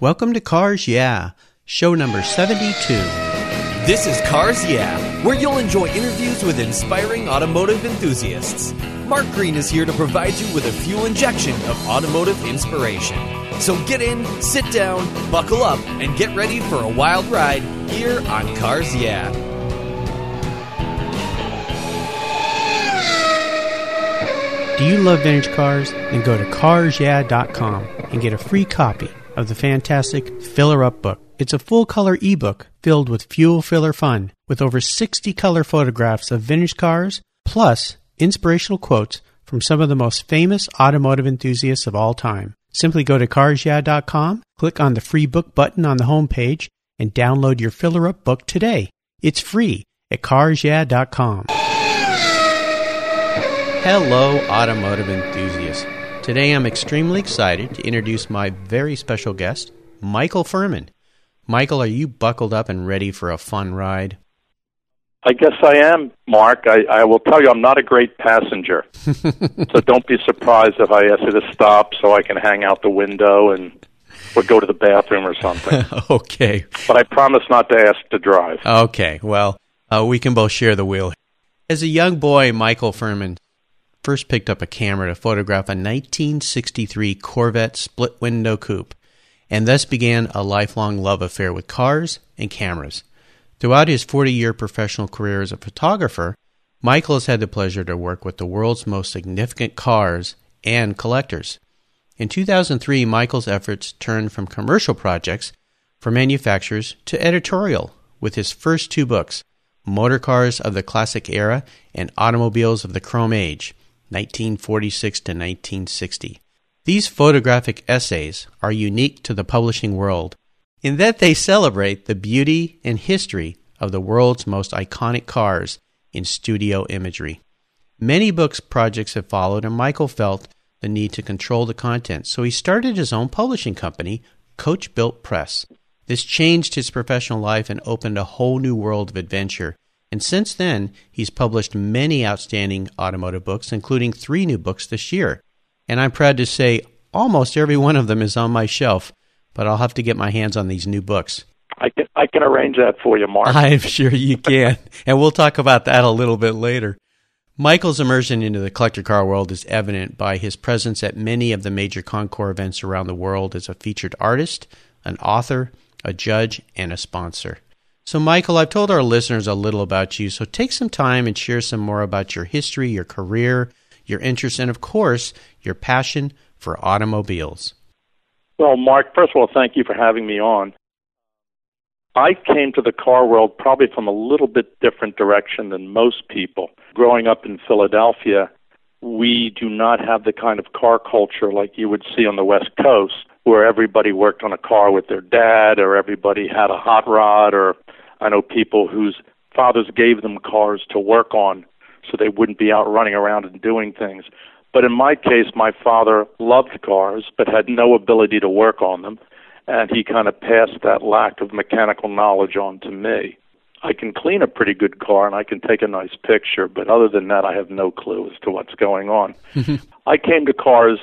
Welcome to Cars Yeah, show number 72. This is Cars Yeah, where you'll enjoy interviews with inspiring automotive enthusiasts. Mark Greene is here to provide you with a fuel injection of automotive inspiration. So get in, sit down, buckle up, and get ready for a wild ride here on Cars Yeah. Do you love vintage cars? Then go to carsyeah.com and get a free copy of the fantastic Filler Up book. It's a full color ebook filled with fuel filler fun with over 60 color photographs of vintage cars plus inspirational quotes from some of the most famous automotive enthusiasts of all time. Simply go to carsyeah.com, click on the free book button on the homepage, and download your Filler Up book today. It's free at carsyeah.com. Hello, automotive enthusiasts. Today I'm extremely excited to introduce my very special guest, Michael Furman. Michael, are you buckled up and ready for a fun ride? I guess I am, Mark. I, I will tell you, I'm not a great passenger. so don't be surprised if I ask you to stop so I can hang out the window and or go to the bathroom or something. okay. But I promise not to ask to drive. Okay. Well, uh, we can both share the wheel. As a young boy, Michael Furman first picked up a camera to photograph a 1963 Corvette split window coupe and thus began a lifelong love affair with cars and cameras. Throughout his 40 year professional career as a photographer, Michael has had the pleasure to work with the world's most significant cars and collectors. In 2003, Michael's efforts turned from commercial projects for manufacturers to editorial with his first two books, Motor Cars of the Classic Era and Automobiles of the Chrome Age, 1946 to 1960. These photographic essays are unique to the publishing world in that they celebrate the beauty and history of the world's most iconic cars in studio imagery. Many books projects have followed, and Michael felt the need to control the content, so he started his own publishing company, Coach Built Press. This changed his professional life and opened a whole new world of adventure. And since then, he's published many outstanding automotive books, including three new books this year. And I'm proud to say almost every one of them is on my shelf, but I'll have to get my hands on these new books. I can I can arrange that for you, Mark. I'm sure you can. and we'll talk about that a little bit later. Michael's immersion into the collector car world is evident by his presence at many of the major Concours events around the world as a featured artist, an author, a judge, and a sponsor. So, Michael, I've told our listeners a little about you, so take some time and share some more about your history, your career, your interests, and of course, your passion for automobiles. Well, Mark, first of all, thank you for having me on. I came to the car world probably from a little bit different direction than most people. Growing up in Philadelphia, we do not have the kind of car culture like you would see on the West Coast, where everybody worked on a car with their dad or everybody had a hot rod, or I know people whose fathers gave them cars to work on so they wouldn't be out running around and doing things. But in my case, my father loved cars but had no ability to work on them and he kind of passed that lack of mechanical knowledge on to me. I can clean a pretty good car and I can take a nice picture, but other than that, I have no clue as to what's going on. I came to cars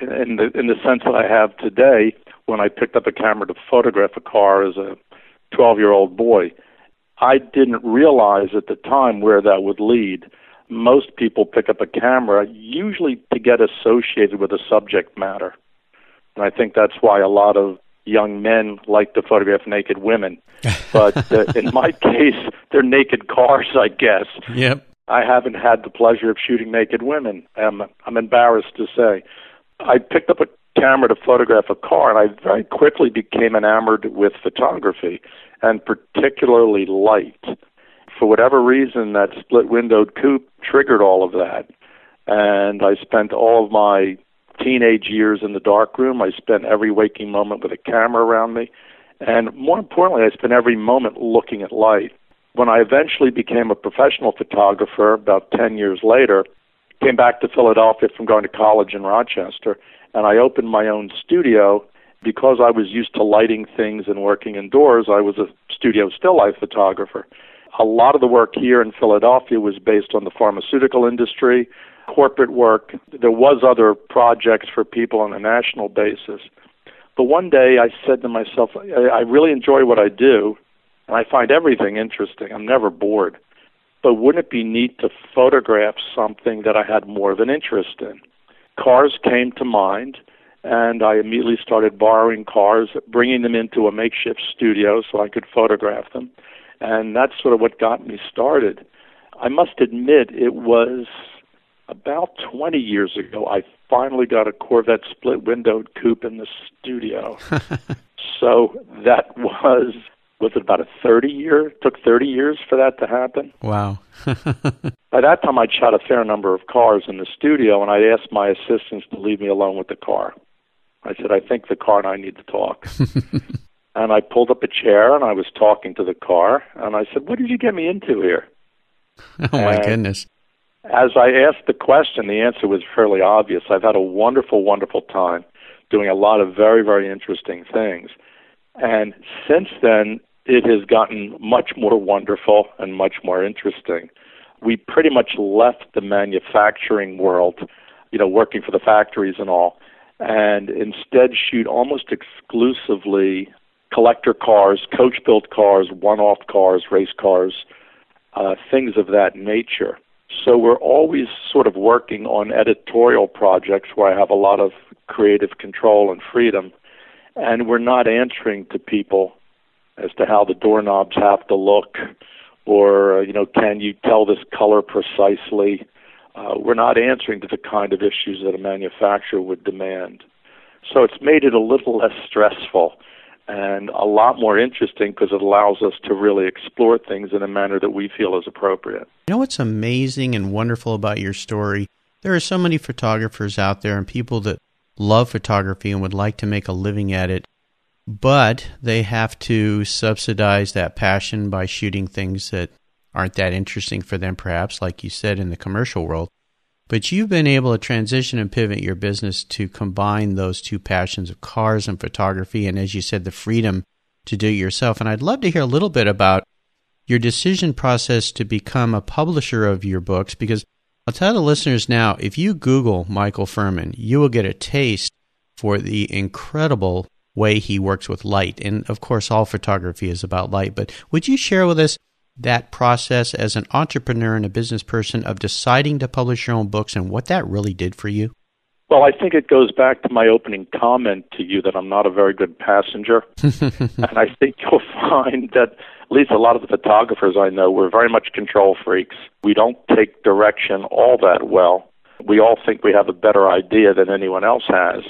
in the in the sense that I have today when I picked up a camera to photograph a car as a 12 year old boy. I didn't realize at the time where that would lead. Most people pick up a camera usually to get associated with a subject matter. And I think that's why a lot of young men like to photograph naked women. But uh, in my case, they're naked cars, I guess. Yep. I haven't had the pleasure of shooting naked women. I'm, I'm embarrassed to say. I picked up a camera to photograph a car, and I very quickly became enamored with photography, and particularly light. For whatever reason, that split windowed coupe triggered all of that. And I spent all of my teenage years in the darkroom. I spent every waking moment with a camera around me. And more importantly, I spent every moment looking at light. When I eventually became a professional photographer about 10 years later, came back to Philadelphia from going to college in Rochester, and I opened my own studio. Because I was used to lighting things and working indoors, I was a studio still life photographer. A lot of the work here in Philadelphia was based on the pharmaceutical industry, corporate work. There was other projects for people on a national basis. But one day I said to myself, I really enjoy what I do, and I find everything interesting. I'm never bored. But wouldn't it be neat to photograph something that I had more of an interest in? Cars came to mind, and I immediately started borrowing cars, bringing them into a makeshift studio so I could photograph them. And that's sort of what got me started. I must admit, it was about 20 years ago, I finally got a Corvette split windowed coupe in the studio. so that was was it about a 30 year took 30 years for that to happen wow by that time i'd shot a fair number of cars in the studio and i'd asked my assistants to leave me alone with the car i said i think the car and i need to talk and i pulled up a chair and i was talking to the car and i said what did you get me into here oh my and goodness as I asked the question, the answer was fairly obvious. I've had a wonderful, wonderful time doing a lot of very, very interesting things. And since then, it has gotten much more wonderful and much more interesting. We pretty much left the manufacturing world, you know, working for the factories and all, and instead shoot almost exclusively collector cars, coach built cars, one off cars, race cars, uh, things of that nature. So we're always sort of working on editorial projects where I have a lot of creative control and freedom, and we're not answering to people as to how the doorknobs have to look, or uh, you know, can you tell this color precisely? Uh, we're not answering to the kind of issues that a manufacturer would demand. So it's made it a little less stressful and a lot more interesting because it allows us to really explore things in a manner that we feel is appropriate. You know what's amazing and wonderful about your story? There are so many photographers out there and people that love photography and would like to make a living at it, but they have to subsidize that passion by shooting things that aren't that interesting for them, perhaps, like you said in the commercial world. But you've been able to transition and pivot your business to combine those two passions of cars and photography, and as you said, the freedom to do it yourself. And I'd love to hear a little bit about your decision process to become a publisher of your books, because I'll tell the listeners now if you Google Michael Furman, you will get a taste for the incredible way he works with light. And of course, all photography is about light. But would you share with us that process as an entrepreneur and a business person of deciding to publish your own books and what that really did for you? Well, I think it goes back to my opening comment to you that I'm not a very good passenger. and I think you'll find that at least a lot of the photographers I know, we're very much control freaks. We don't take direction all that well. We all think we have a better idea than anyone else has.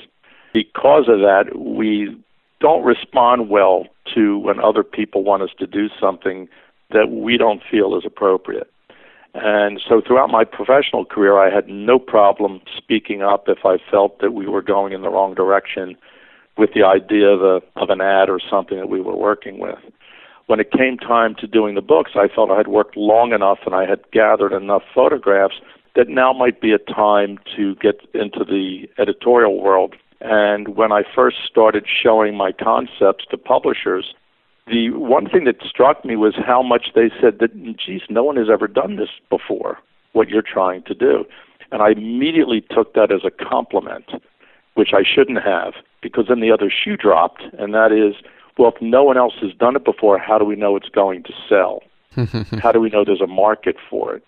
Because of that, we don't respond well to when other people want us to do something that we don't feel is appropriate. And so throughout my professional career, I had no problem speaking up if I felt that we were going in the wrong direction with the idea of, a, of an ad or something that we were working with. When it came time to doing the books, I felt I had worked long enough and I had gathered enough photographs that now might be a time to get into the editorial world. And when I first started showing my concepts to publishers, the one thing that struck me was how much they said that, geez, no one has ever done this before, what you're trying to do. And I immediately took that as a compliment, which I shouldn't have, because then the other shoe dropped, and that is, well, if no one else has done it before, how do we know it's going to sell? how do we know there's a market for it?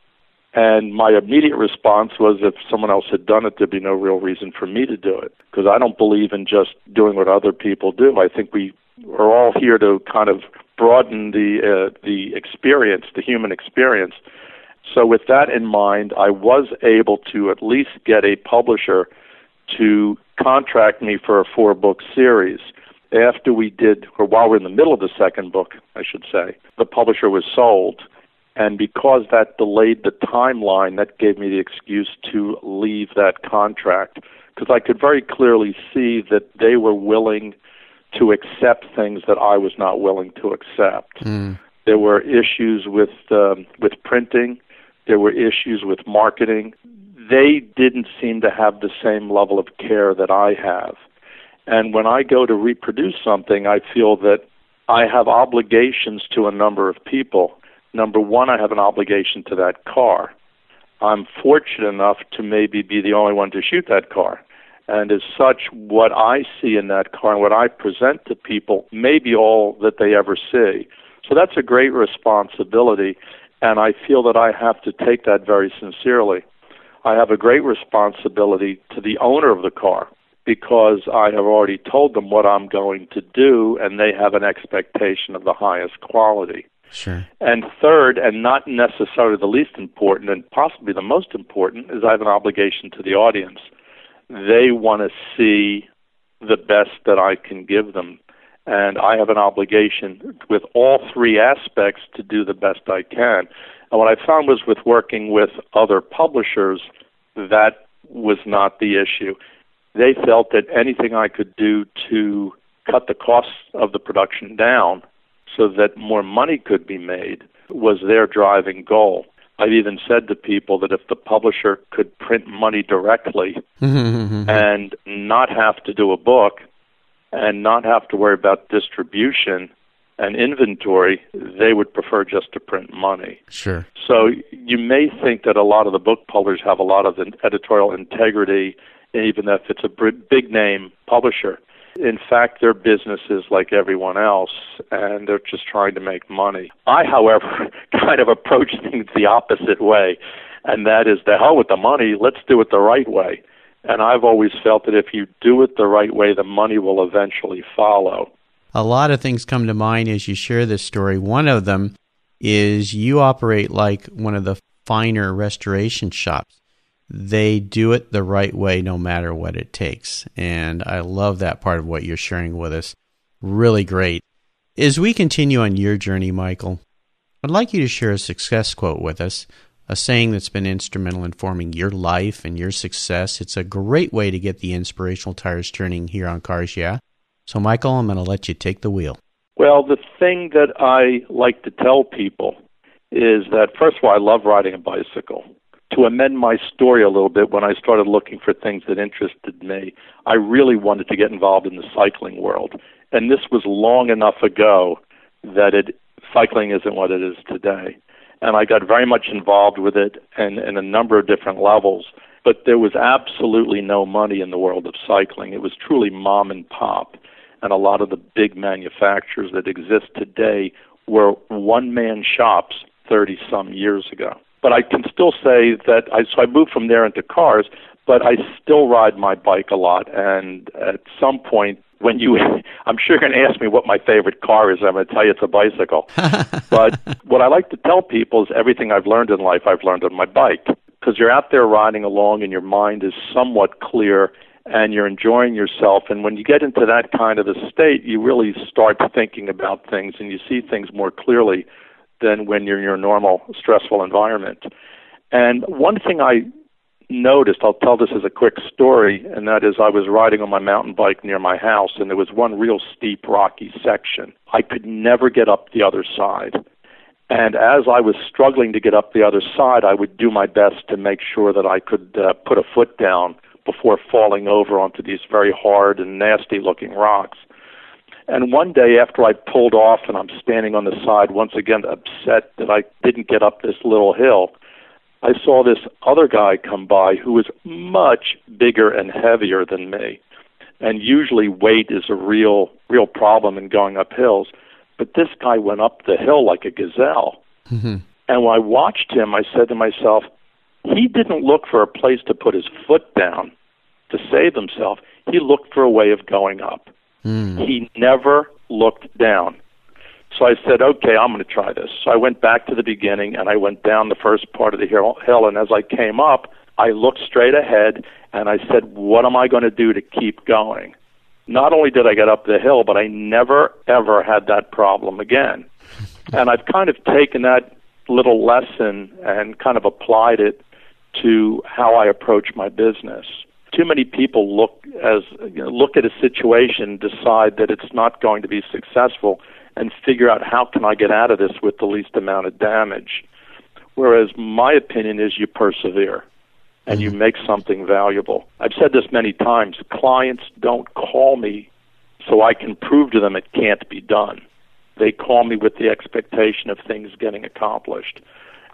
And my immediate response was if someone else had done it, there'd be no real reason for me to do it. Because I don't believe in just doing what other people do. I think we are all here to kind of broaden the uh, the experience, the human experience. So with that in mind, I was able to at least get a publisher to contract me for a four book series. After we did, or while we're in the middle of the second book, I should say, the publisher was sold. And because that delayed the timeline, that gave me the excuse to leave that contract because I could very clearly see that they were willing to accept things that I was not willing to accept. Mm. There were issues with um, with printing. There were issues with marketing. They didn't seem to have the same level of care that I have. And when I go to reproduce something, I feel that I have obligations to a number of people. Number one, I have an obligation to that car. I'm fortunate enough to maybe be the only one to shoot that car. And as such, what I see in that car and what I present to people may be all that they ever see. So that's a great responsibility, and I feel that I have to take that very sincerely. I have a great responsibility to the owner of the car because I have already told them what I'm going to do, and they have an expectation of the highest quality. Sure. And third, and not necessarily the least important, and possibly the most important, is I have an obligation to the audience. They want to see the best that I can give them. And I have an obligation with all three aspects to do the best I can. And what I found was with working with other publishers, that was not the issue they felt that anything I could do to cut the costs of the production down so that more money could be made was their driving goal. I've even said to people that if the publisher could print money directly mm-hmm. and not have to do a book and not have to worry about distribution and inventory, they would prefer just to print money. Sure. So you may think that a lot of the book publishers have a lot of editorial integrity even if it's a big name publisher. In fact, their business is like everyone else, and they're just trying to make money. I, however, kind of approach things the opposite way, and that is the hell oh, with the money, let's do it the right way. And I've always felt that if you do it the right way, the money will eventually follow. A lot of things come to mind as you share this story. One of them is you operate like one of the finer restoration shops they do it the right way no matter what it takes. And I love that part of what you're sharing with us. Really great. As we continue on your journey, Michael, I'd like you to share a success quote with us, a saying that's been instrumental in forming your life and your success. It's a great way to get the inspirational tires turning here on Cars Yeah. So, Michael, I'm going to let you take the wheel. Well, the thing that I like to tell people is that, first of all, I love riding a bicycle to amend my story a little bit, when I started looking for things that interested me, I really wanted to get involved in the cycling world. And this was long enough ago that it cycling isn't what it is today. And I got very much involved with it and in a number of different levels. But there was absolutely no money in the world of cycling. It was truly mom and pop. And a lot of the big manufacturers that exist today were one man shops 30 some years ago but I can still say that I so I moved from there into cars, but I still ride my bike a lot. And at some point, when you, I'm sure you're going to ask me what my favorite car is. I'm going to tell you it's a bicycle. but what I like to tell people is everything I've learned in life, I've learned on my bike. Because you're out there riding along and your mind is somewhat clear and you're enjoying yourself. And when you get into that kind of a state, you really start thinking about things and you see things more clearly than when you're in your normal stressful environment. And one thing I noticed, I'll tell this as a quick story, and that is I was riding on my mountain bike near my house, and there was one real steep, rocky section. I could never get up the other side. And as I was struggling to get up the other side, I would do my best to make sure that I could uh, put a foot down before falling over onto these very hard and nasty looking rocks. And one day after I pulled off and I'm standing on the side, once again upset that I didn't get up this little hill, I saw this other guy come by who was much bigger and heavier than me. And usually weight is a real real problem in going up hills. But this guy went up the hill like a gazelle. Mm-hmm. And when I watched him, I said to myself, he didn't look for a place to put his foot down to save himself. He looked for a way of going up. Mm. He never looked down. So I said, okay, I'm going to try this. So I went back to the beginning and I went down the first part of the hill. And as I came up, I looked straight ahead and I said, what am I going to do to keep going? Not only did I get up the hill, but I never, ever had that problem again. and I've kind of taken that little lesson and kind of applied it to how I approach my business too many people look as you know, look at a situation, decide that it's not going to be successful, and figure out how can I get out of this with the least amount of damage. Whereas my opinion is you persevere and you mm-hmm. make something valuable. I've said this many times. Clients don't call me so I can prove to them it can't be done. They call me with the expectation of things getting accomplished.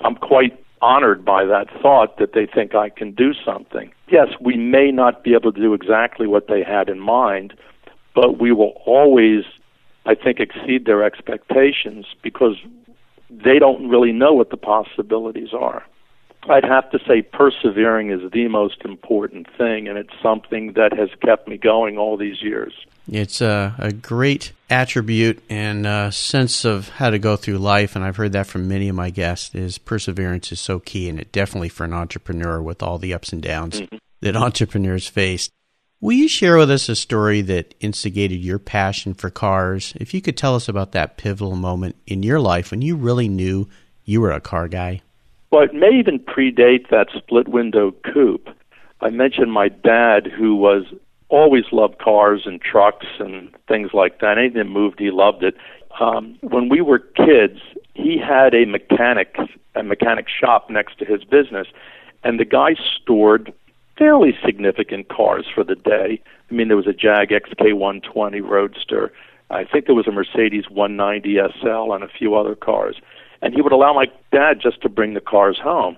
I'm quite honored by that thought that they think I can do something yes, we may not be able to do exactly what they had in mind, but we will always, I think, exceed their expectations because they don't really know what the possibilities are. I'd have to say persevering is the most important thing, and it's something that has kept me going all these years. It's a, a great attribute and a sense of how to go through life, and I've heard that from many of my guests. Is perseverance is so key, and it definitely for an entrepreneur with all the ups and downs mm-hmm. that entrepreneurs face. Will you share with us a story that instigated your passion for cars? If you could tell us about that pivotal moment in your life when you really knew you were a car guy. Well, it may even predate that split window coupe. I mentioned my dad, who was always loved cars and trucks and things like that. Anything that moved, he loved it. Um, when we were kids, he had a mechanic a mechanic shop next to his business, and the guy stored fairly significant cars for the day. I mean, there was a Jag XK120 Roadster. I think there was a Mercedes 190 SL and a few other cars. And he would allow my dad just to bring the cars home.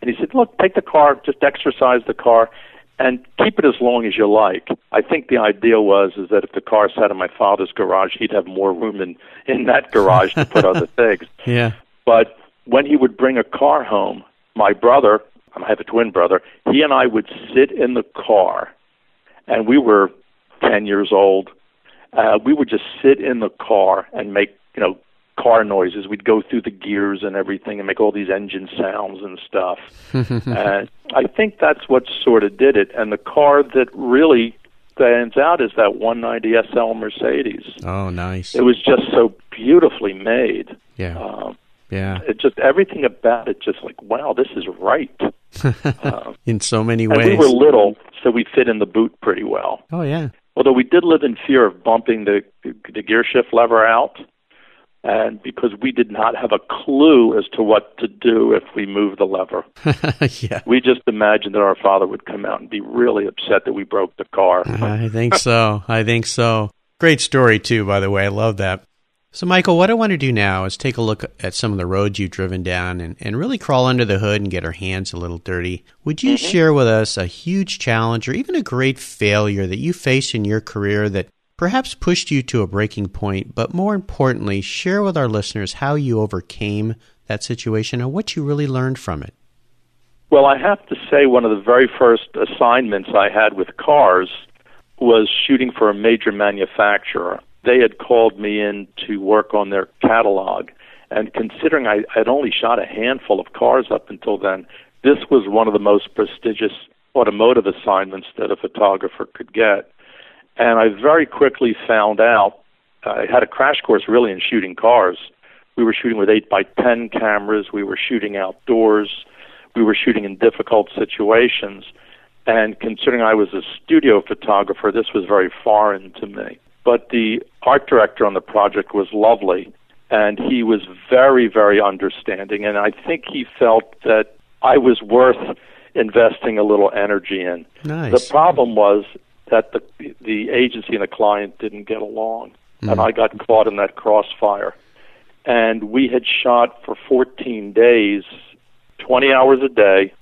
And he said, "Look, take the car, just exercise the car, and keep it as long as you like." I think the idea was is that if the car sat in my father's garage, he'd have more room in in that garage to put other things. Yeah. But when he would bring a car home, my brother I have a twin brother. He and I would sit in the car, and we were 10 years old. Uh, we would just sit in the car and make, you know, car noises. We'd go through the gears and everything and make all these engine sounds and stuff. and I think that's what sort of did it. And the car that really stands out is that 190 SL Mercedes. Oh, nice. It was just so beautifully made. Yeah. Um, yeah. It just everything about it just like wow, this is right. uh, in so many ways. we were little, so we fit in the boot pretty well. Oh yeah. Although we did live in fear of bumping the the gear shift lever out, and because we did not have a clue as to what to do if we moved the lever. yeah. We just imagined that our father would come out and be really upset that we broke the car. I think so. I think so. Great story too, by the way. I love that. So, Michael, what I want to do now is take a look at some of the roads you've driven down and, and really crawl under the hood and get our hands a little dirty. Would you mm-hmm. share with us a huge challenge or even a great failure that you faced in your career that perhaps pushed you to a breaking point, but more importantly, share with our listeners how you overcame that situation and what you really learned from it? Well, I have to say, one of the very first assignments I had with cars was shooting for a major manufacturer they had called me in to work on their catalog. And considering I had only shot a handful of cars up until then, this was one of the most prestigious automotive assignments that a photographer could get. And I very quickly found out uh, I had a crash course really in shooting cars. We were shooting with 8 by 10 cameras, we were shooting outdoors, we were shooting in difficult situations. And considering I was a studio photographer, this was very foreign to me. But the art director on the project was lovely, and he was very, very understanding. And I think he felt that I was worth investing a little energy in. Nice. The problem was that the the agency and the client didn't get along, mm. and I got caught in that crossfire. And we had shot for 14 days, 20 hours a day,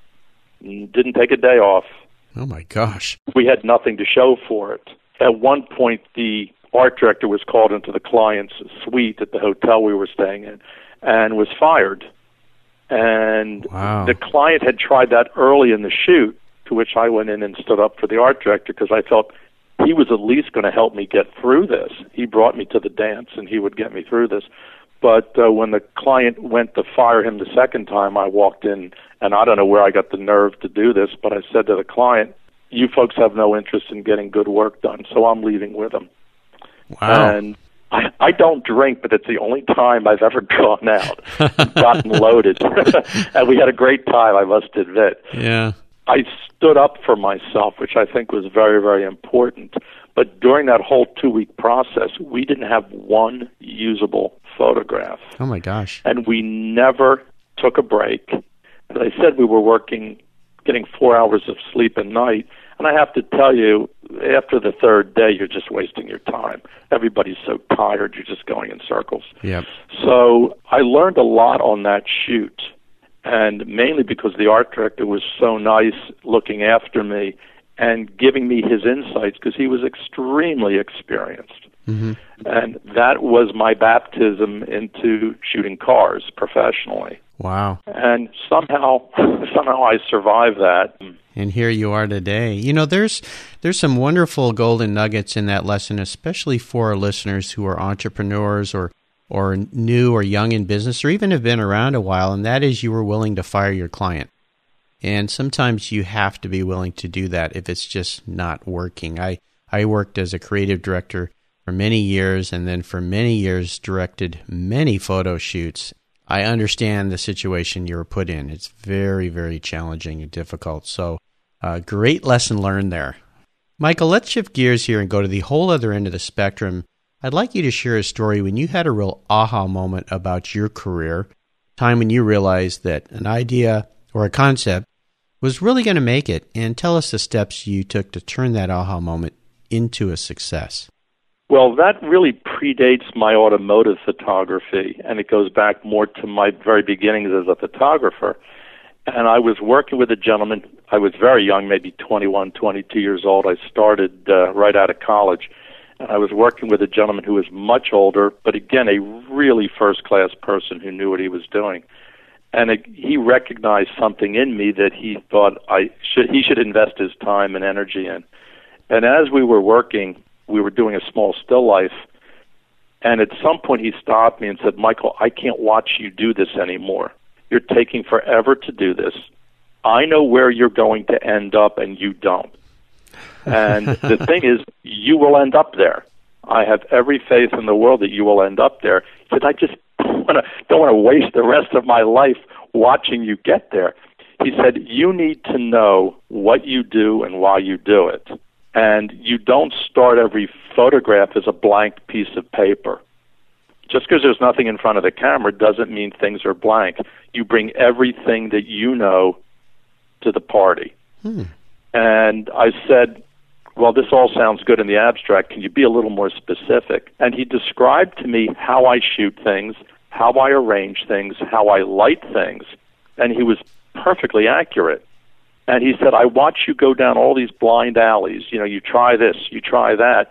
didn't take a day off. Oh my gosh. We had nothing to show for it. At one point, the art director was called into the client's suite at the hotel we were staying in and was fired. And wow. the client had tried that early in the shoot, to which I went in and stood up for the art director because I felt he was at least going to help me get through this. He brought me to the dance and he would get me through this. But uh, when the client went to fire him the second time, I walked in, and I don't know where I got the nerve to do this, but I said to the client, You folks have no interest in getting good work done, so I'm leaving with him. Wow. And I, I don't drink, but it's the only time I've ever gone out, gotten loaded, and we had a great time. I must admit. Yeah. I stood up for myself, which I think was very, very important. But during that whole two week process, we didn't have one usable photograph. Oh my gosh. And we never took a break. As I said, we were working, getting four hours of sleep a night. And I have to tell you, after the third day, you're just wasting your time. Everybody's so tired, you're just going in circles. Yep. So I learned a lot on that shoot. And mainly because the art director was so nice looking after me and giving me his insights because he was extremely experienced. Mm-hmm. And that was my baptism into shooting cars professionally. Wow. And somehow somehow I survived that. And here you are today. You know, there's there's some wonderful golden nuggets in that lesson, especially for our listeners who are entrepreneurs or or new or young in business or even have been around a while, and that is you were willing to fire your client. And sometimes you have to be willing to do that if it's just not working. I, I worked as a creative director for many years and then for many years directed many photo shoots. I understand the situation you were put in. It's very, very challenging and difficult. So, uh, great lesson learned there. Michael, let's shift gears here and go to the whole other end of the spectrum I'd like you to share a story when you had a real aha moment about your career, time when you realized that an idea or a concept was really going to make it, and tell us the steps you took to turn that aha moment into a success. Well, that really predates my automotive photography, and it goes back more to my very beginnings as a photographer. And I was working with a gentleman. I was very young, maybe 21, 22 years old. I started uh, right out of college I was working with a gentleman who was much older, but again, a really first class person who knew what he was doing. And it, he recognized something in me that he thought I should he should invest his time and energy in. And as we were working, we were doing a small still life. And at some point, he stopped me and said, Michael, I can't watch you do this anymore. You're taking forever to do this. I know where you're going to end up, and you don't. And the thing is, you will end up there. I have every faith in the world that you will end up there. He said, I just don't want to don't want to waste the rest of my life watching you get there. He said, you need to know what you do and why you do it. And you don't start every photograph as a blank piece of paper. Just because there's nothing in front of the camera doesn't mean things are blank. You bring everything that you know to the party. Hmm. And I said, well, this all sounds good in the abstract. Can you be a little more specific? And he described to me how I shoot things, how I arrange things, how I light things. And he was perfectly accurate. And he said, I watch you go down all these blind alleys. You know, you try this, you try that,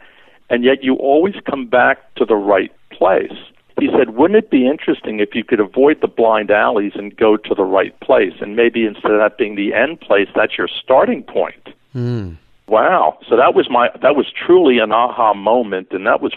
and yet you always come back to the right place. He said, Wouldn't it be interesting if you could avoid the blind alleys and go to the right place? And maybe instead of that being the end place, that's your starting point. Mm. Wow. So that was my that was truly an aha moment and that was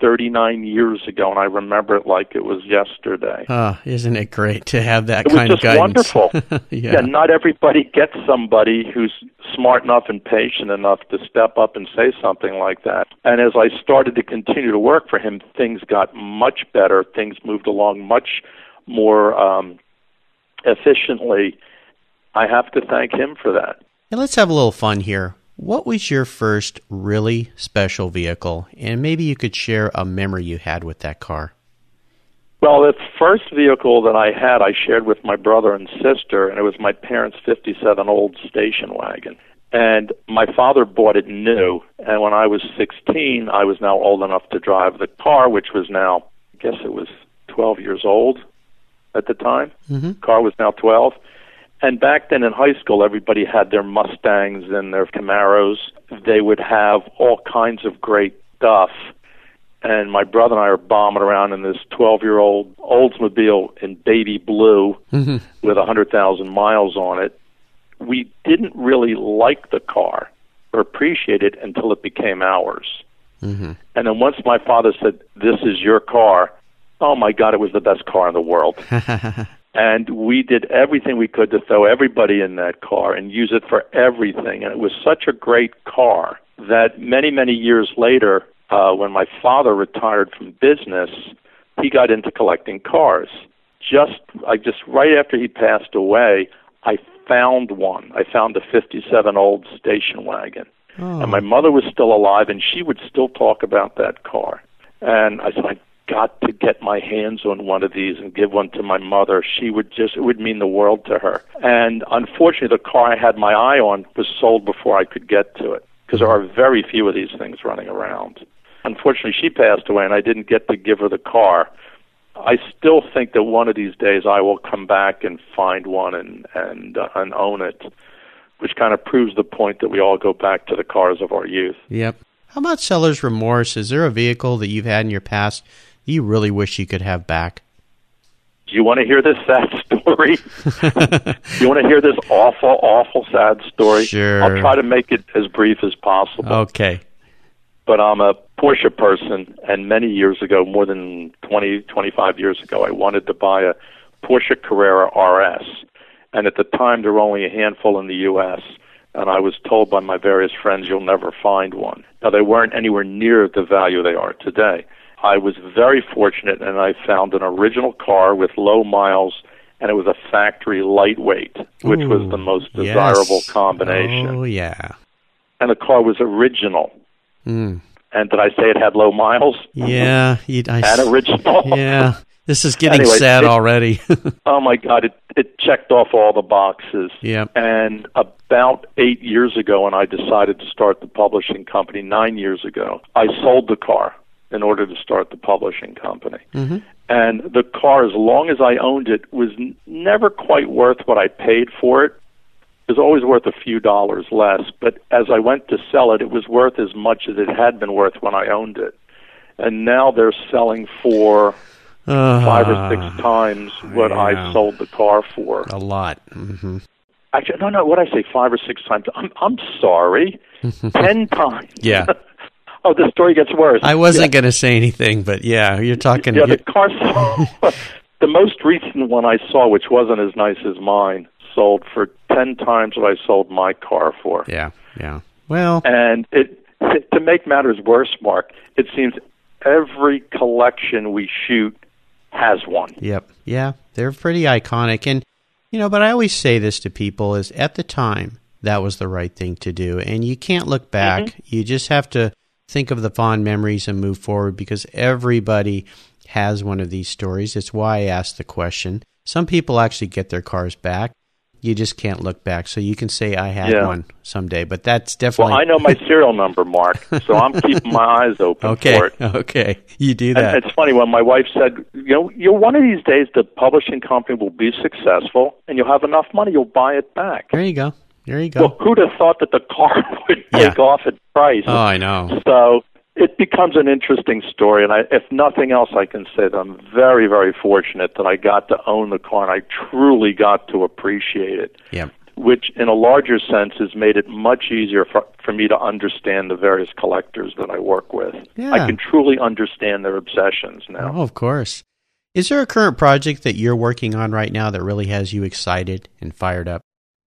39 years ago and I remember it like it was yesterday. Ah, isn't it great to have that it kind of guidance? wonderful. yeah. yeah, not everybody gets somebody who's smart enough and patient enough to step up and say something like that. And as I started to continue to work for him, things got much better. Things moved along much more um efficiently. I have to thank him for that. And let's have a little fun here. What was your first really special vehicle? And maybe you could share a memory you had with that car. Well, the first vehicle that I had, I shared with my brother and sister, and it was my parents' 57 Olds station wagon. And my father bought it new, and when I was 16, I was now old enough to drive the car, which was now, I guess it was 12 years old at the time. Mm-hmm. Car was now 12. And back then in high school, everybody had their Mustangs and their Camaros. They would have all kinds of great stuff. And my brother and I are bombing around in this 12 year old Oldsmobile in baby blue mm-hmm. with a 100,000 miles on it. We didn't really like the car or appreciate it until it became ours. Mm-hmm. And then once my father said, This is your car, oh my God, it was the best car in the world. and we did everything we could to throw everybody in that car and use it for everything. And it was such a great car that many, many years later, uh, when my father retired from business, he got into collecting cars. Just, I just right after he passed away, I found one. I found a '57 Olds station wagon, oh. and my mother was still alive, and she would still talk about that car. And I said, I got to get my hands on one of these and give one to my mother. She would just, it would mean the world to her. And unfortunately, the car I had my eye on was sold before I could get to it because there are very few of these things running around. Unfortunately, she passed away and I didn't get to give her the car. I still think that one of these days I will come back and find one and and uh, and own it, which kind of proves the point that we all go back to the cars of our youth. Yep. How about seller's remorse? Is there a vehicle that you've had in your past you really wish you could have back? Do you want to hear this sad story? Do you want to hear this awful, awful sad story? Sure. I'll try to make it as brief as possible. Okay. But I'm a Porsche person, and many years ago, more than 20, 25 years ago, I wanted to buy a Porsche Carrera RS. And at the time, there were only a handful in the U.S., and I was told by my various friends, you'll never find one. Now, they weren't anywhere near the value they are today. I was very fortunate and I found an original car with low miles and it was a factory lightweight, which Ooh, was the most desirable yes. combination. Oh, yeah. And the car was original. Mm. And did I say it had low miles? Yeah. You, I, And original. yeah. This is getting Anyway, sad it- already. Oh my God, it it checked off all the boxes. Yep. And about eight years ago, when I decided to start the publishing company, nine years ago, I sold the car in order to start the publishing company. hmm And the car, as long as I owned it, was n- never quite worth what I paid for it. It was always worth a few dollars less. But as I went to sell it, it was worth as much as it had been worth when I owned it. And now they're selling for five or six times what yeah. I sold the car for. A lot. hmm Actually, no, no. What I say, five or six times. I'm I'm sorry, ten times. Yeah. oh, the story gets worse. I wasn't going to say anything, but yeah, you're talking. Yeah, the you're- car sold. the most recent one I saw, which wasn't as nice as mine, sold for ten times what I sold my car for. yeah. Yeah. Well, And it to make matters worse, Mark, it seems every collection we shoot has one. Yep. Yeah, they're pretty iconic and you know, but I always say this to people is at the time that was the right thing to do and you can't look back. Mm-hmm. You just have to think of the fond memories and move forward because everybody has one of these stories. It's why I asked the question. Some people actually get their cars back. You just can't look back. So you can say I had Yeah. one someday, but that's definitely. Well, I know my serial number, Mark, so I'm keeping my eyes open Okay. for it. Okay. You do And that. it's funny when my wife said, you know, you one of these days the publishing company will be successful and you'll have enough money, you'll buy it back. There you go. There you go. Well, who'd have thought that the car would Yeah. take off at price? oh, I know. So it becomes an interesting story, and I, if nothing else, I can say that I'm very, very fortunate that I got to own the car, and I truly got to appreciate it. Yep. Which, in a larger sense, has made it much easier for, for me to understand the various collectors that I work with. Yeah. I can truly understand their obsessions now. Oh, of course. Is there a current project that you're working on right now that really has you excited and fired up?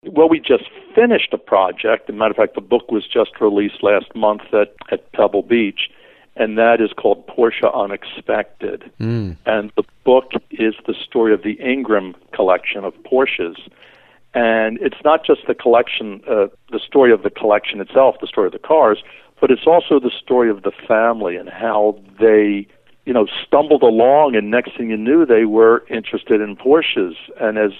Well, we just finished a project. As a matter of fact, the book was just released last month at, at Pebble Beach, and that is called Porsche Unexpected. Mm. And the book is the story of the Ingram collection of Porsches. And it's not just the collection, uh, the story of the collection itself, the story of the cars, but it's also the story of the family and how they, you know, stumbled along, and next thing you knew, they were interested in Porsches. And as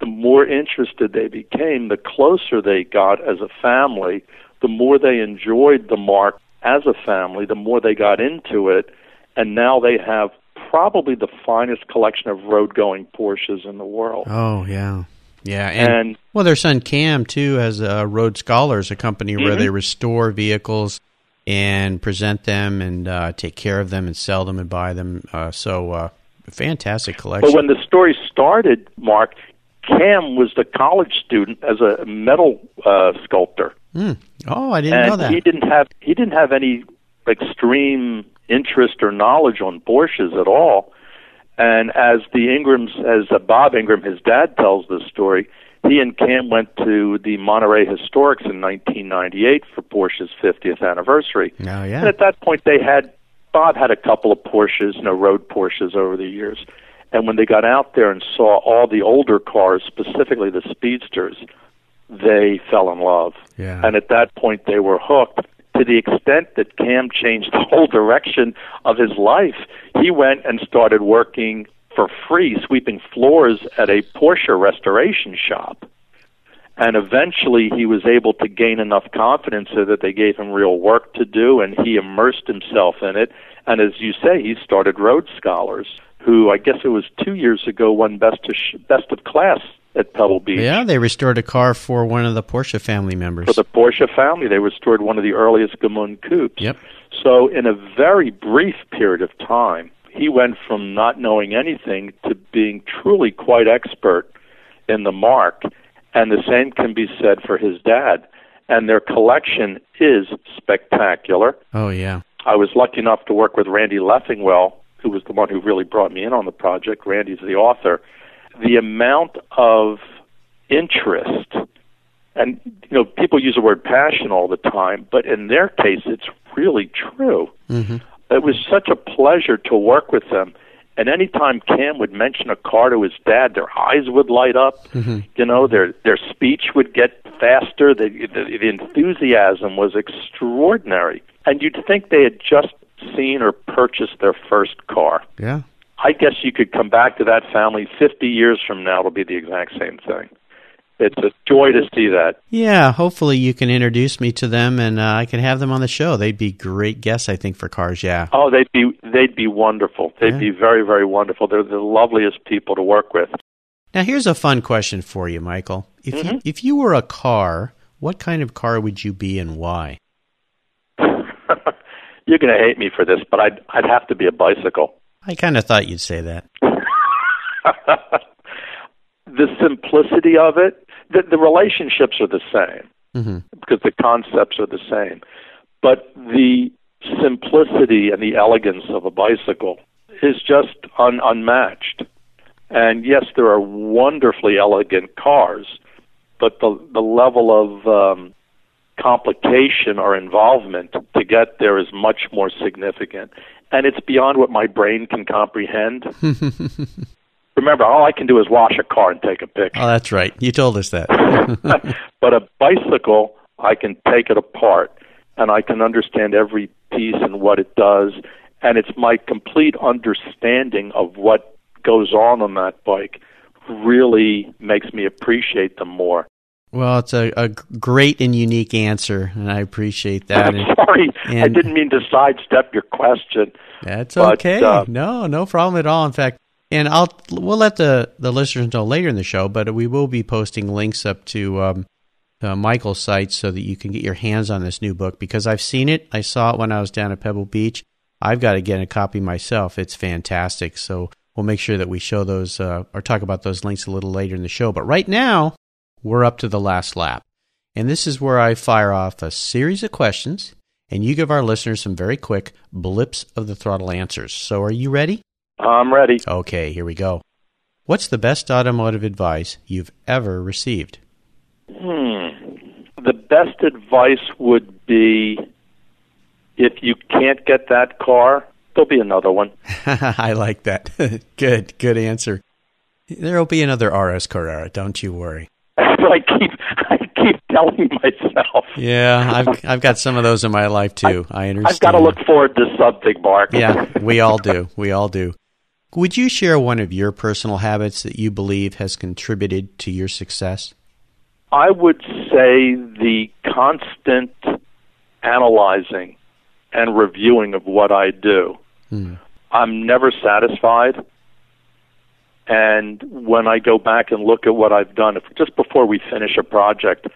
the more interested they became, the closer they got as a family, the more they enjoyed the marque as a family, the more they got into it, and now they have probably the finest collection of road going Porsches in the world. Oh, yeah. Yeah. And, And well, their son Cam, too, has uh, Road Scholars, a company where Mhm. they restore vehicles and present them and uh, take care of them and sell them and buy them. Uh, so, uh, fantastic collection. but when the story started, Mark, Cam was the college student as a metal uh, sculptor. Hmm. Oh, I didn't and know that. he didn't have he didn't have any extreme interest or knowledge on Porsches at all. And as the Ingrams, as uh, Bob Ingram, his dad tells this story, he and Cam went to the Monterey Historics in 1998 for Porsche's 50th anniversary. oh, And yeah. at that point, they had Bob had a couple of Porsches, you know, road Porsches over the years. And when they got out there and saw all the older cars, specifically the speedsters, they fell in love. Yeah. And at that point, they were hooked to the extent that Cam changed the whole direction of his life. He went and started working for free, sweeping floors at a Porsche restoration shop. And eventually, he was able to gain enough confidence so that they gave him real work to do, and he immersed himself in it. And as you say, he started Road Scholars, who I guess it was two years ago won best of sh- best of class at Pebble Beach. Yeah, they restored a car for one of the Porsche family members. For the Porsche family, they restored one of the earliest Gmund coupes. Yep. So in a very brief period of time, he went from not knowing anything to being truly quite expert in the marque. And the same can be said for his dad. And their collection is spectacular. Oh, yeah. I was lucky enough to work with Randy Leffingwell, who was the one who really brought me in on the project. Randy's the author. The amount of interest, and you know, people use the word passion all the time, but in their case, it's really true. Mm-hmm. It was such a pleasure to work with them. And anytime Cam would mention a car to his dad, their eyes would light up. Mm-hmm. You know, their their speech would get faster. The, the the enthusiasm was extraordinary. And you'd think they had just seen or purchased their first car. Yeah. I guess you could come back to that family 50 years from now. It'll be the exact same thing. It's a joy to see that. Yeah, hopefully you can introduce me to them and uh, I can have them on the show. They'd be great guests, I think, for Cars Yeah. Oh, they'd be they'd be wonderful. They'd Yeah. be very very wonderful. They're the loveliest people to work with. Now, here's a fun question for you, Michael. If you Mhm. if you were a car, what kind of car would you be and why? You're going to hate me for this, but I'd I'd have to be a bicycle. I kind of thought you'd say that. the simplicity of it, the, the relationships are the same hmm because the concepts are the same, but the simplicity and the elegance of a bicycle is just un, unmatched. And yes, there are wonderfully elegant cars, but the the level of um, complication or involvement to get there is much more significant, and it's beyond what my brain can comprehend. Remember, all I can do is wash a car and take a picture. Oh, that's right. You told us that. but a bicycle, I can take it apart and I can understand every piece and what it does. And it's my complete understanding of what goes on on that bike really makes me appreciate them more. Well, it's a, a great and unique answer, and I appreciate that. I'm And sorry, I didn't mean to sidestep your question. that's but, okay. uh, no, no problem at all. In fact, and I'll we'll let the the listeners know later in the show, but we will be posting links up to um, uh, Michael's site so that you can get your hands on this new book because I've seen it. I saw it when I was down at Pebble Beach. I've got to get a copy myself. It's fantastic. So we'll make sure that we show those uh, or talk about those links a little later in the show. But right now, we're up to the last lap. And this is where I fire off a series of questions, and you give our listeners some very quick blips of the throttle answers. So are you ready? I'm ready. Okay, here we go. What's the best automotive advice you've ever received? Hmm. The best advice would be if you can't get that car, there'll be another one. I like that. good, good answer. There'll be another RS Carrera, don't you worry. I keep I keep telling myself. Yeah, I've I've got some of those in my life too. I understand. I've got to look forward to something, Mark. Yeah, we all do. We all do. Would you share one of your personal habits that you believe has contributed to your success? I would say the constant analyzing and reviewing of what I do. Hmm. I'm never satisfied. And when I go back and look at what I've done, if, just before we finish a project,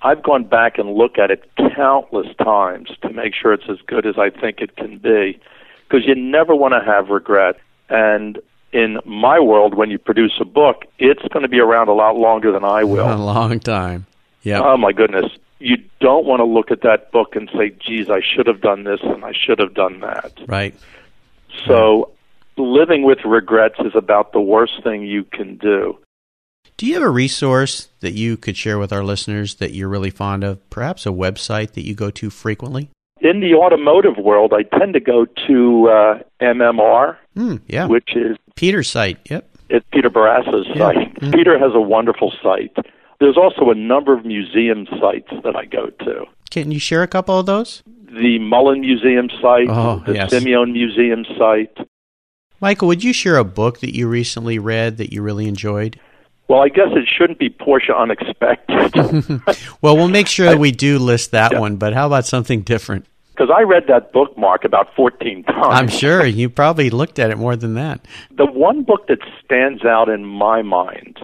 I've gone back and looked at it countless times to make sure it's as good as I think it can be. Because you never want to have regret. And in my world, when you produce a book, it's going to be around a lot longer than I will. A long time. Yeah. Oh my goodness. You don't want to look at that book and say, geez, I should have done this and I should have done that. right. So living with regrets is about the worst thing you can do. Do you have a resource that you could share with our listeners that you're really fond of? Perhaps a website that you go to frequently? In the automotive world, I tend to go to uh, MMR, Hmm, yeah. which is Peter's site. Yep. it's Peter Barassa's Yeah. site. Mhm. Peter has a wonderful site. There's also a number of museum sites that I go to. Can you share a couple of those? The Mullin Museum site, Oh, the yes. Simeone Museum site, Michael, would you share a book that you recently read that you really enjoyed? Well, I guess it shouldn't be Porsche Unexpected. Well, we'll make sure that we do list that Yeah. one, but how about something different? Because I read that book, Mark, about 14 times. I'm sure you probably looked at it more than that. The one book that stands out in my mind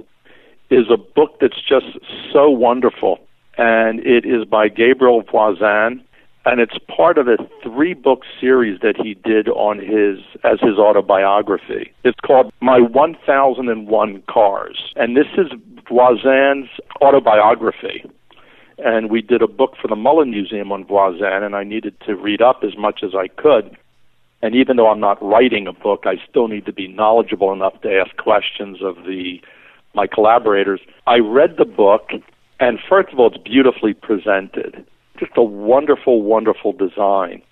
is a book that's just so wonderful, and it is by Gabriel Voisin, and it's part of a three book series that he did on his as his autobiography. It's called My 1001 Cars, and this is Voisin's autobiography and we did a book for the Mullin Museum on Voisin, and I needed to read up as much as I could. And even though I'm not writing a book, I still need to be knowledgeable enough to ask questions of the my collaborators. I read the book, and first of all, it's beautifully presented. Just a wonderful, wonderful design.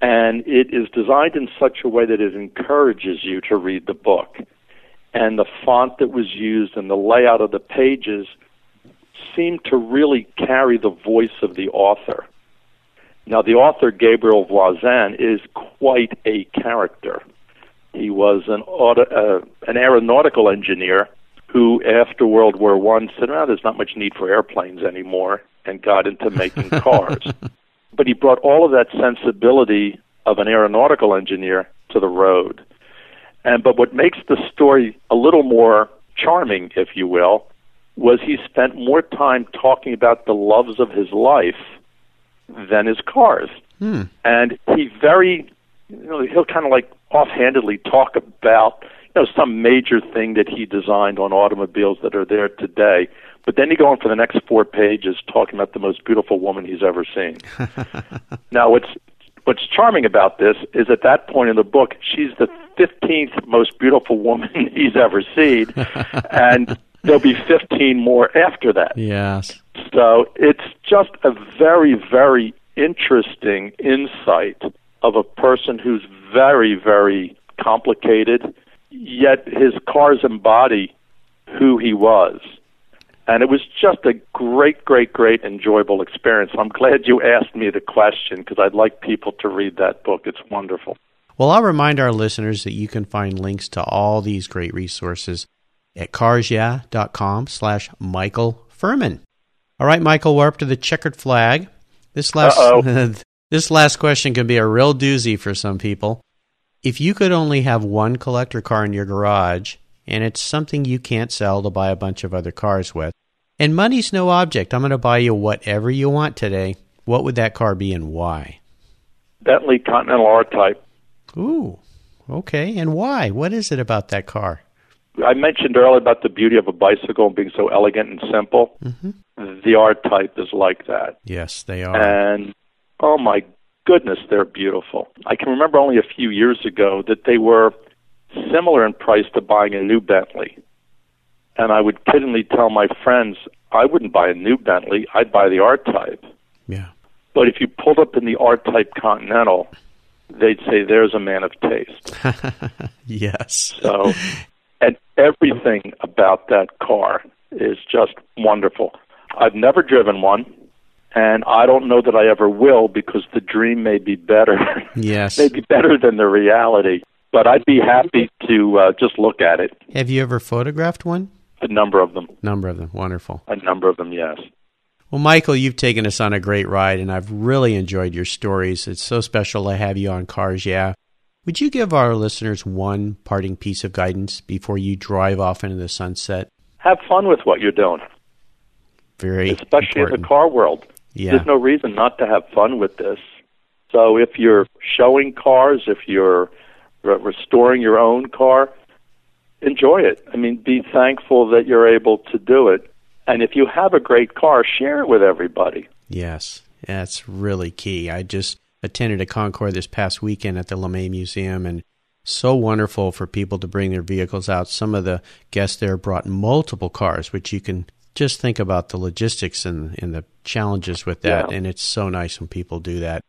And it is designed in such a way that it encourages you to read the book. And the font that was used and the layout of the pages – seem to really carry the voice of the author. Now, the author, Gabriel Voisin, is quite a character. He was an, auto, uh, an aeronautical engineer who, after World War One, said, "Well, there's not much need for airplanes anymore," and got into making cars. but he brought all of that sensibility of an aeronautical engineer to the road. And but what makes the story a little more charming, if you will, was he spent more time talking about the loves of his life than his cars. Hmm. And he very, you know, he'll kind of like offhandedly talk about, you know, some major thing that he designed on automobiles that are there today. But then he go on for the next four pages talking about the most beautiful woman he's ever seen. now, what's what's charming about this is at that point in the book, she's the 15th most beautiful woman he's ever seen, and there'll be 15 more after that. Yes. So it's just a very, very interesting insight of a person who's very, very complicated, yet his cars embody who he was. And it was just a great, great, great enjoyable experience. I'm glad you asked me the question because I'd like people to read that book. It's wonderful. Well, I'll remind our listeners that you can find links to all these great resources at carsyeah.com slash Michael Furman. All right, Michael, we're up to the checkered flag. This last this last question can be a real doozy for some people. If you could only have one collector car in your garage, and it's something you can't sell to buy a bunch of other cars with, and money's no object, I'm going to buy you whatever you want today. What would that car be and why? Bentley Continental R Type. Ooh, okay. And why? What is it about that car? I mentioned earlier about the beauty of a bicycle being so elegant and simple. Mm-hmm. The R type is like that. Yes, they are. And oh my goodness, they're beautiful. I can remember only a few years ago that they were similar in price to buying a new Bentley. And I would kiddingly tell my friends, I wouldn't buy a new Bentley, I'd buy the R type. Yeah. But if you pulled up in the R type Continental, they'd say there's a man of taste. yes. So and everything about that car is just wonderful. I've never driven one, and I don't know that I ever will because the dream may be better. Yes. may be better than the reality. But I'd be happy to uh, just look at it. Have you ever photographed one? A number of them. Number of them. Wonderful. A number of them, yes. Well, Michael, you've taken us on a great ride, and I've really enjoyed your stories. It's so special to have you on Cars Yeah. Would you give our listeners one parting piece of guidance before you drive off into the sunset? Have fun with what you're doing. Very especially important. in the car world. Yeah. There's no reason not to have fun with this. So if you're showing cars, if you're re- restoring your own car, enjoy it. I mean, be thankful that you're able to do it. And if you have a great car, share it with everybody. Yes, that's really key. I just attended a concours this past weekend at the LeMay Museum and so wonderful for people to bring their vehicles out. Some of the guests there brought multiple cars, which you can just think about the logistics and, and the challenges with that. Yeah. And it's so nice when people do that.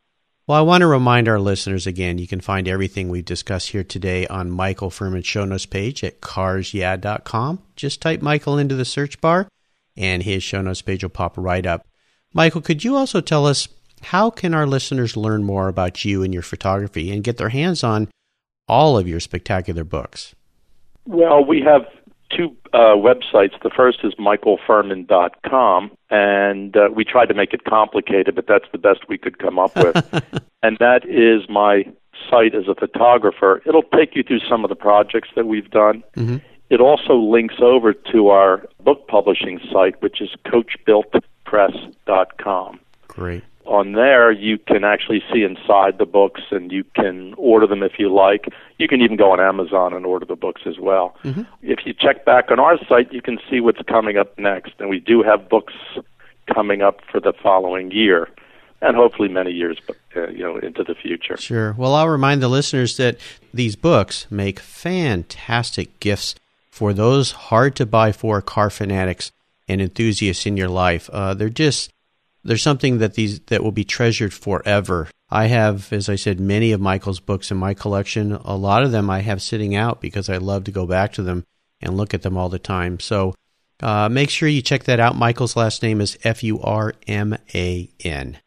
Well, I want to remind our listeners again, you can find everything we've discussed here today on Michael Furman's show notes page at carsyeah.com. Just type Michael into the search bar and his show notes page will pop right up. Michael, could you also tell us how can our listeners learn more about you and your photography and get their hands on all of your spectacular books? Well, we have two uh, websites. The first is michaelfurman.com, and uh, we tried to make it complicated, but that's the best we could come up with. and that is my site as a photographer. It'll take you through some of the projects that we've done. Mm-hmm. It also links over to our book publishing site, which is coachbuiltpress.com. Great on there, you can actually see inside the books and you can order them if you like. You can even go on Amazon and order the books as well. Mm-hmm. If you check back on our site, you can see what's coming up next. And we do have books coming up for the following year and hopefully many years uh, you know into the future. Sure. Well, I'll remind the listeners that these books make fantastic gifts for those hard to buy for car fanatics and enthusiasts in your life. Uh, they're just there's something that these that will be treasured forever. I have, as I said, many of Michael's books in my collection. A lot of them I have sitting out because I love to go back to them and look at them all the time. So uh, make sure you check that out. Michael's last name is F U R M A N.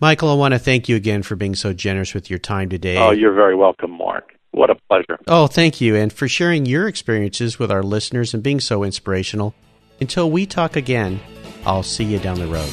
Michael, I want to thank you again for being so generous with your time today. Oh, you're very welcome, Mark. What a pleasure. Oh, thank you. And for sharing your experiences with our listeners and being so inspirational. Until we talk again, I'll see you down the road.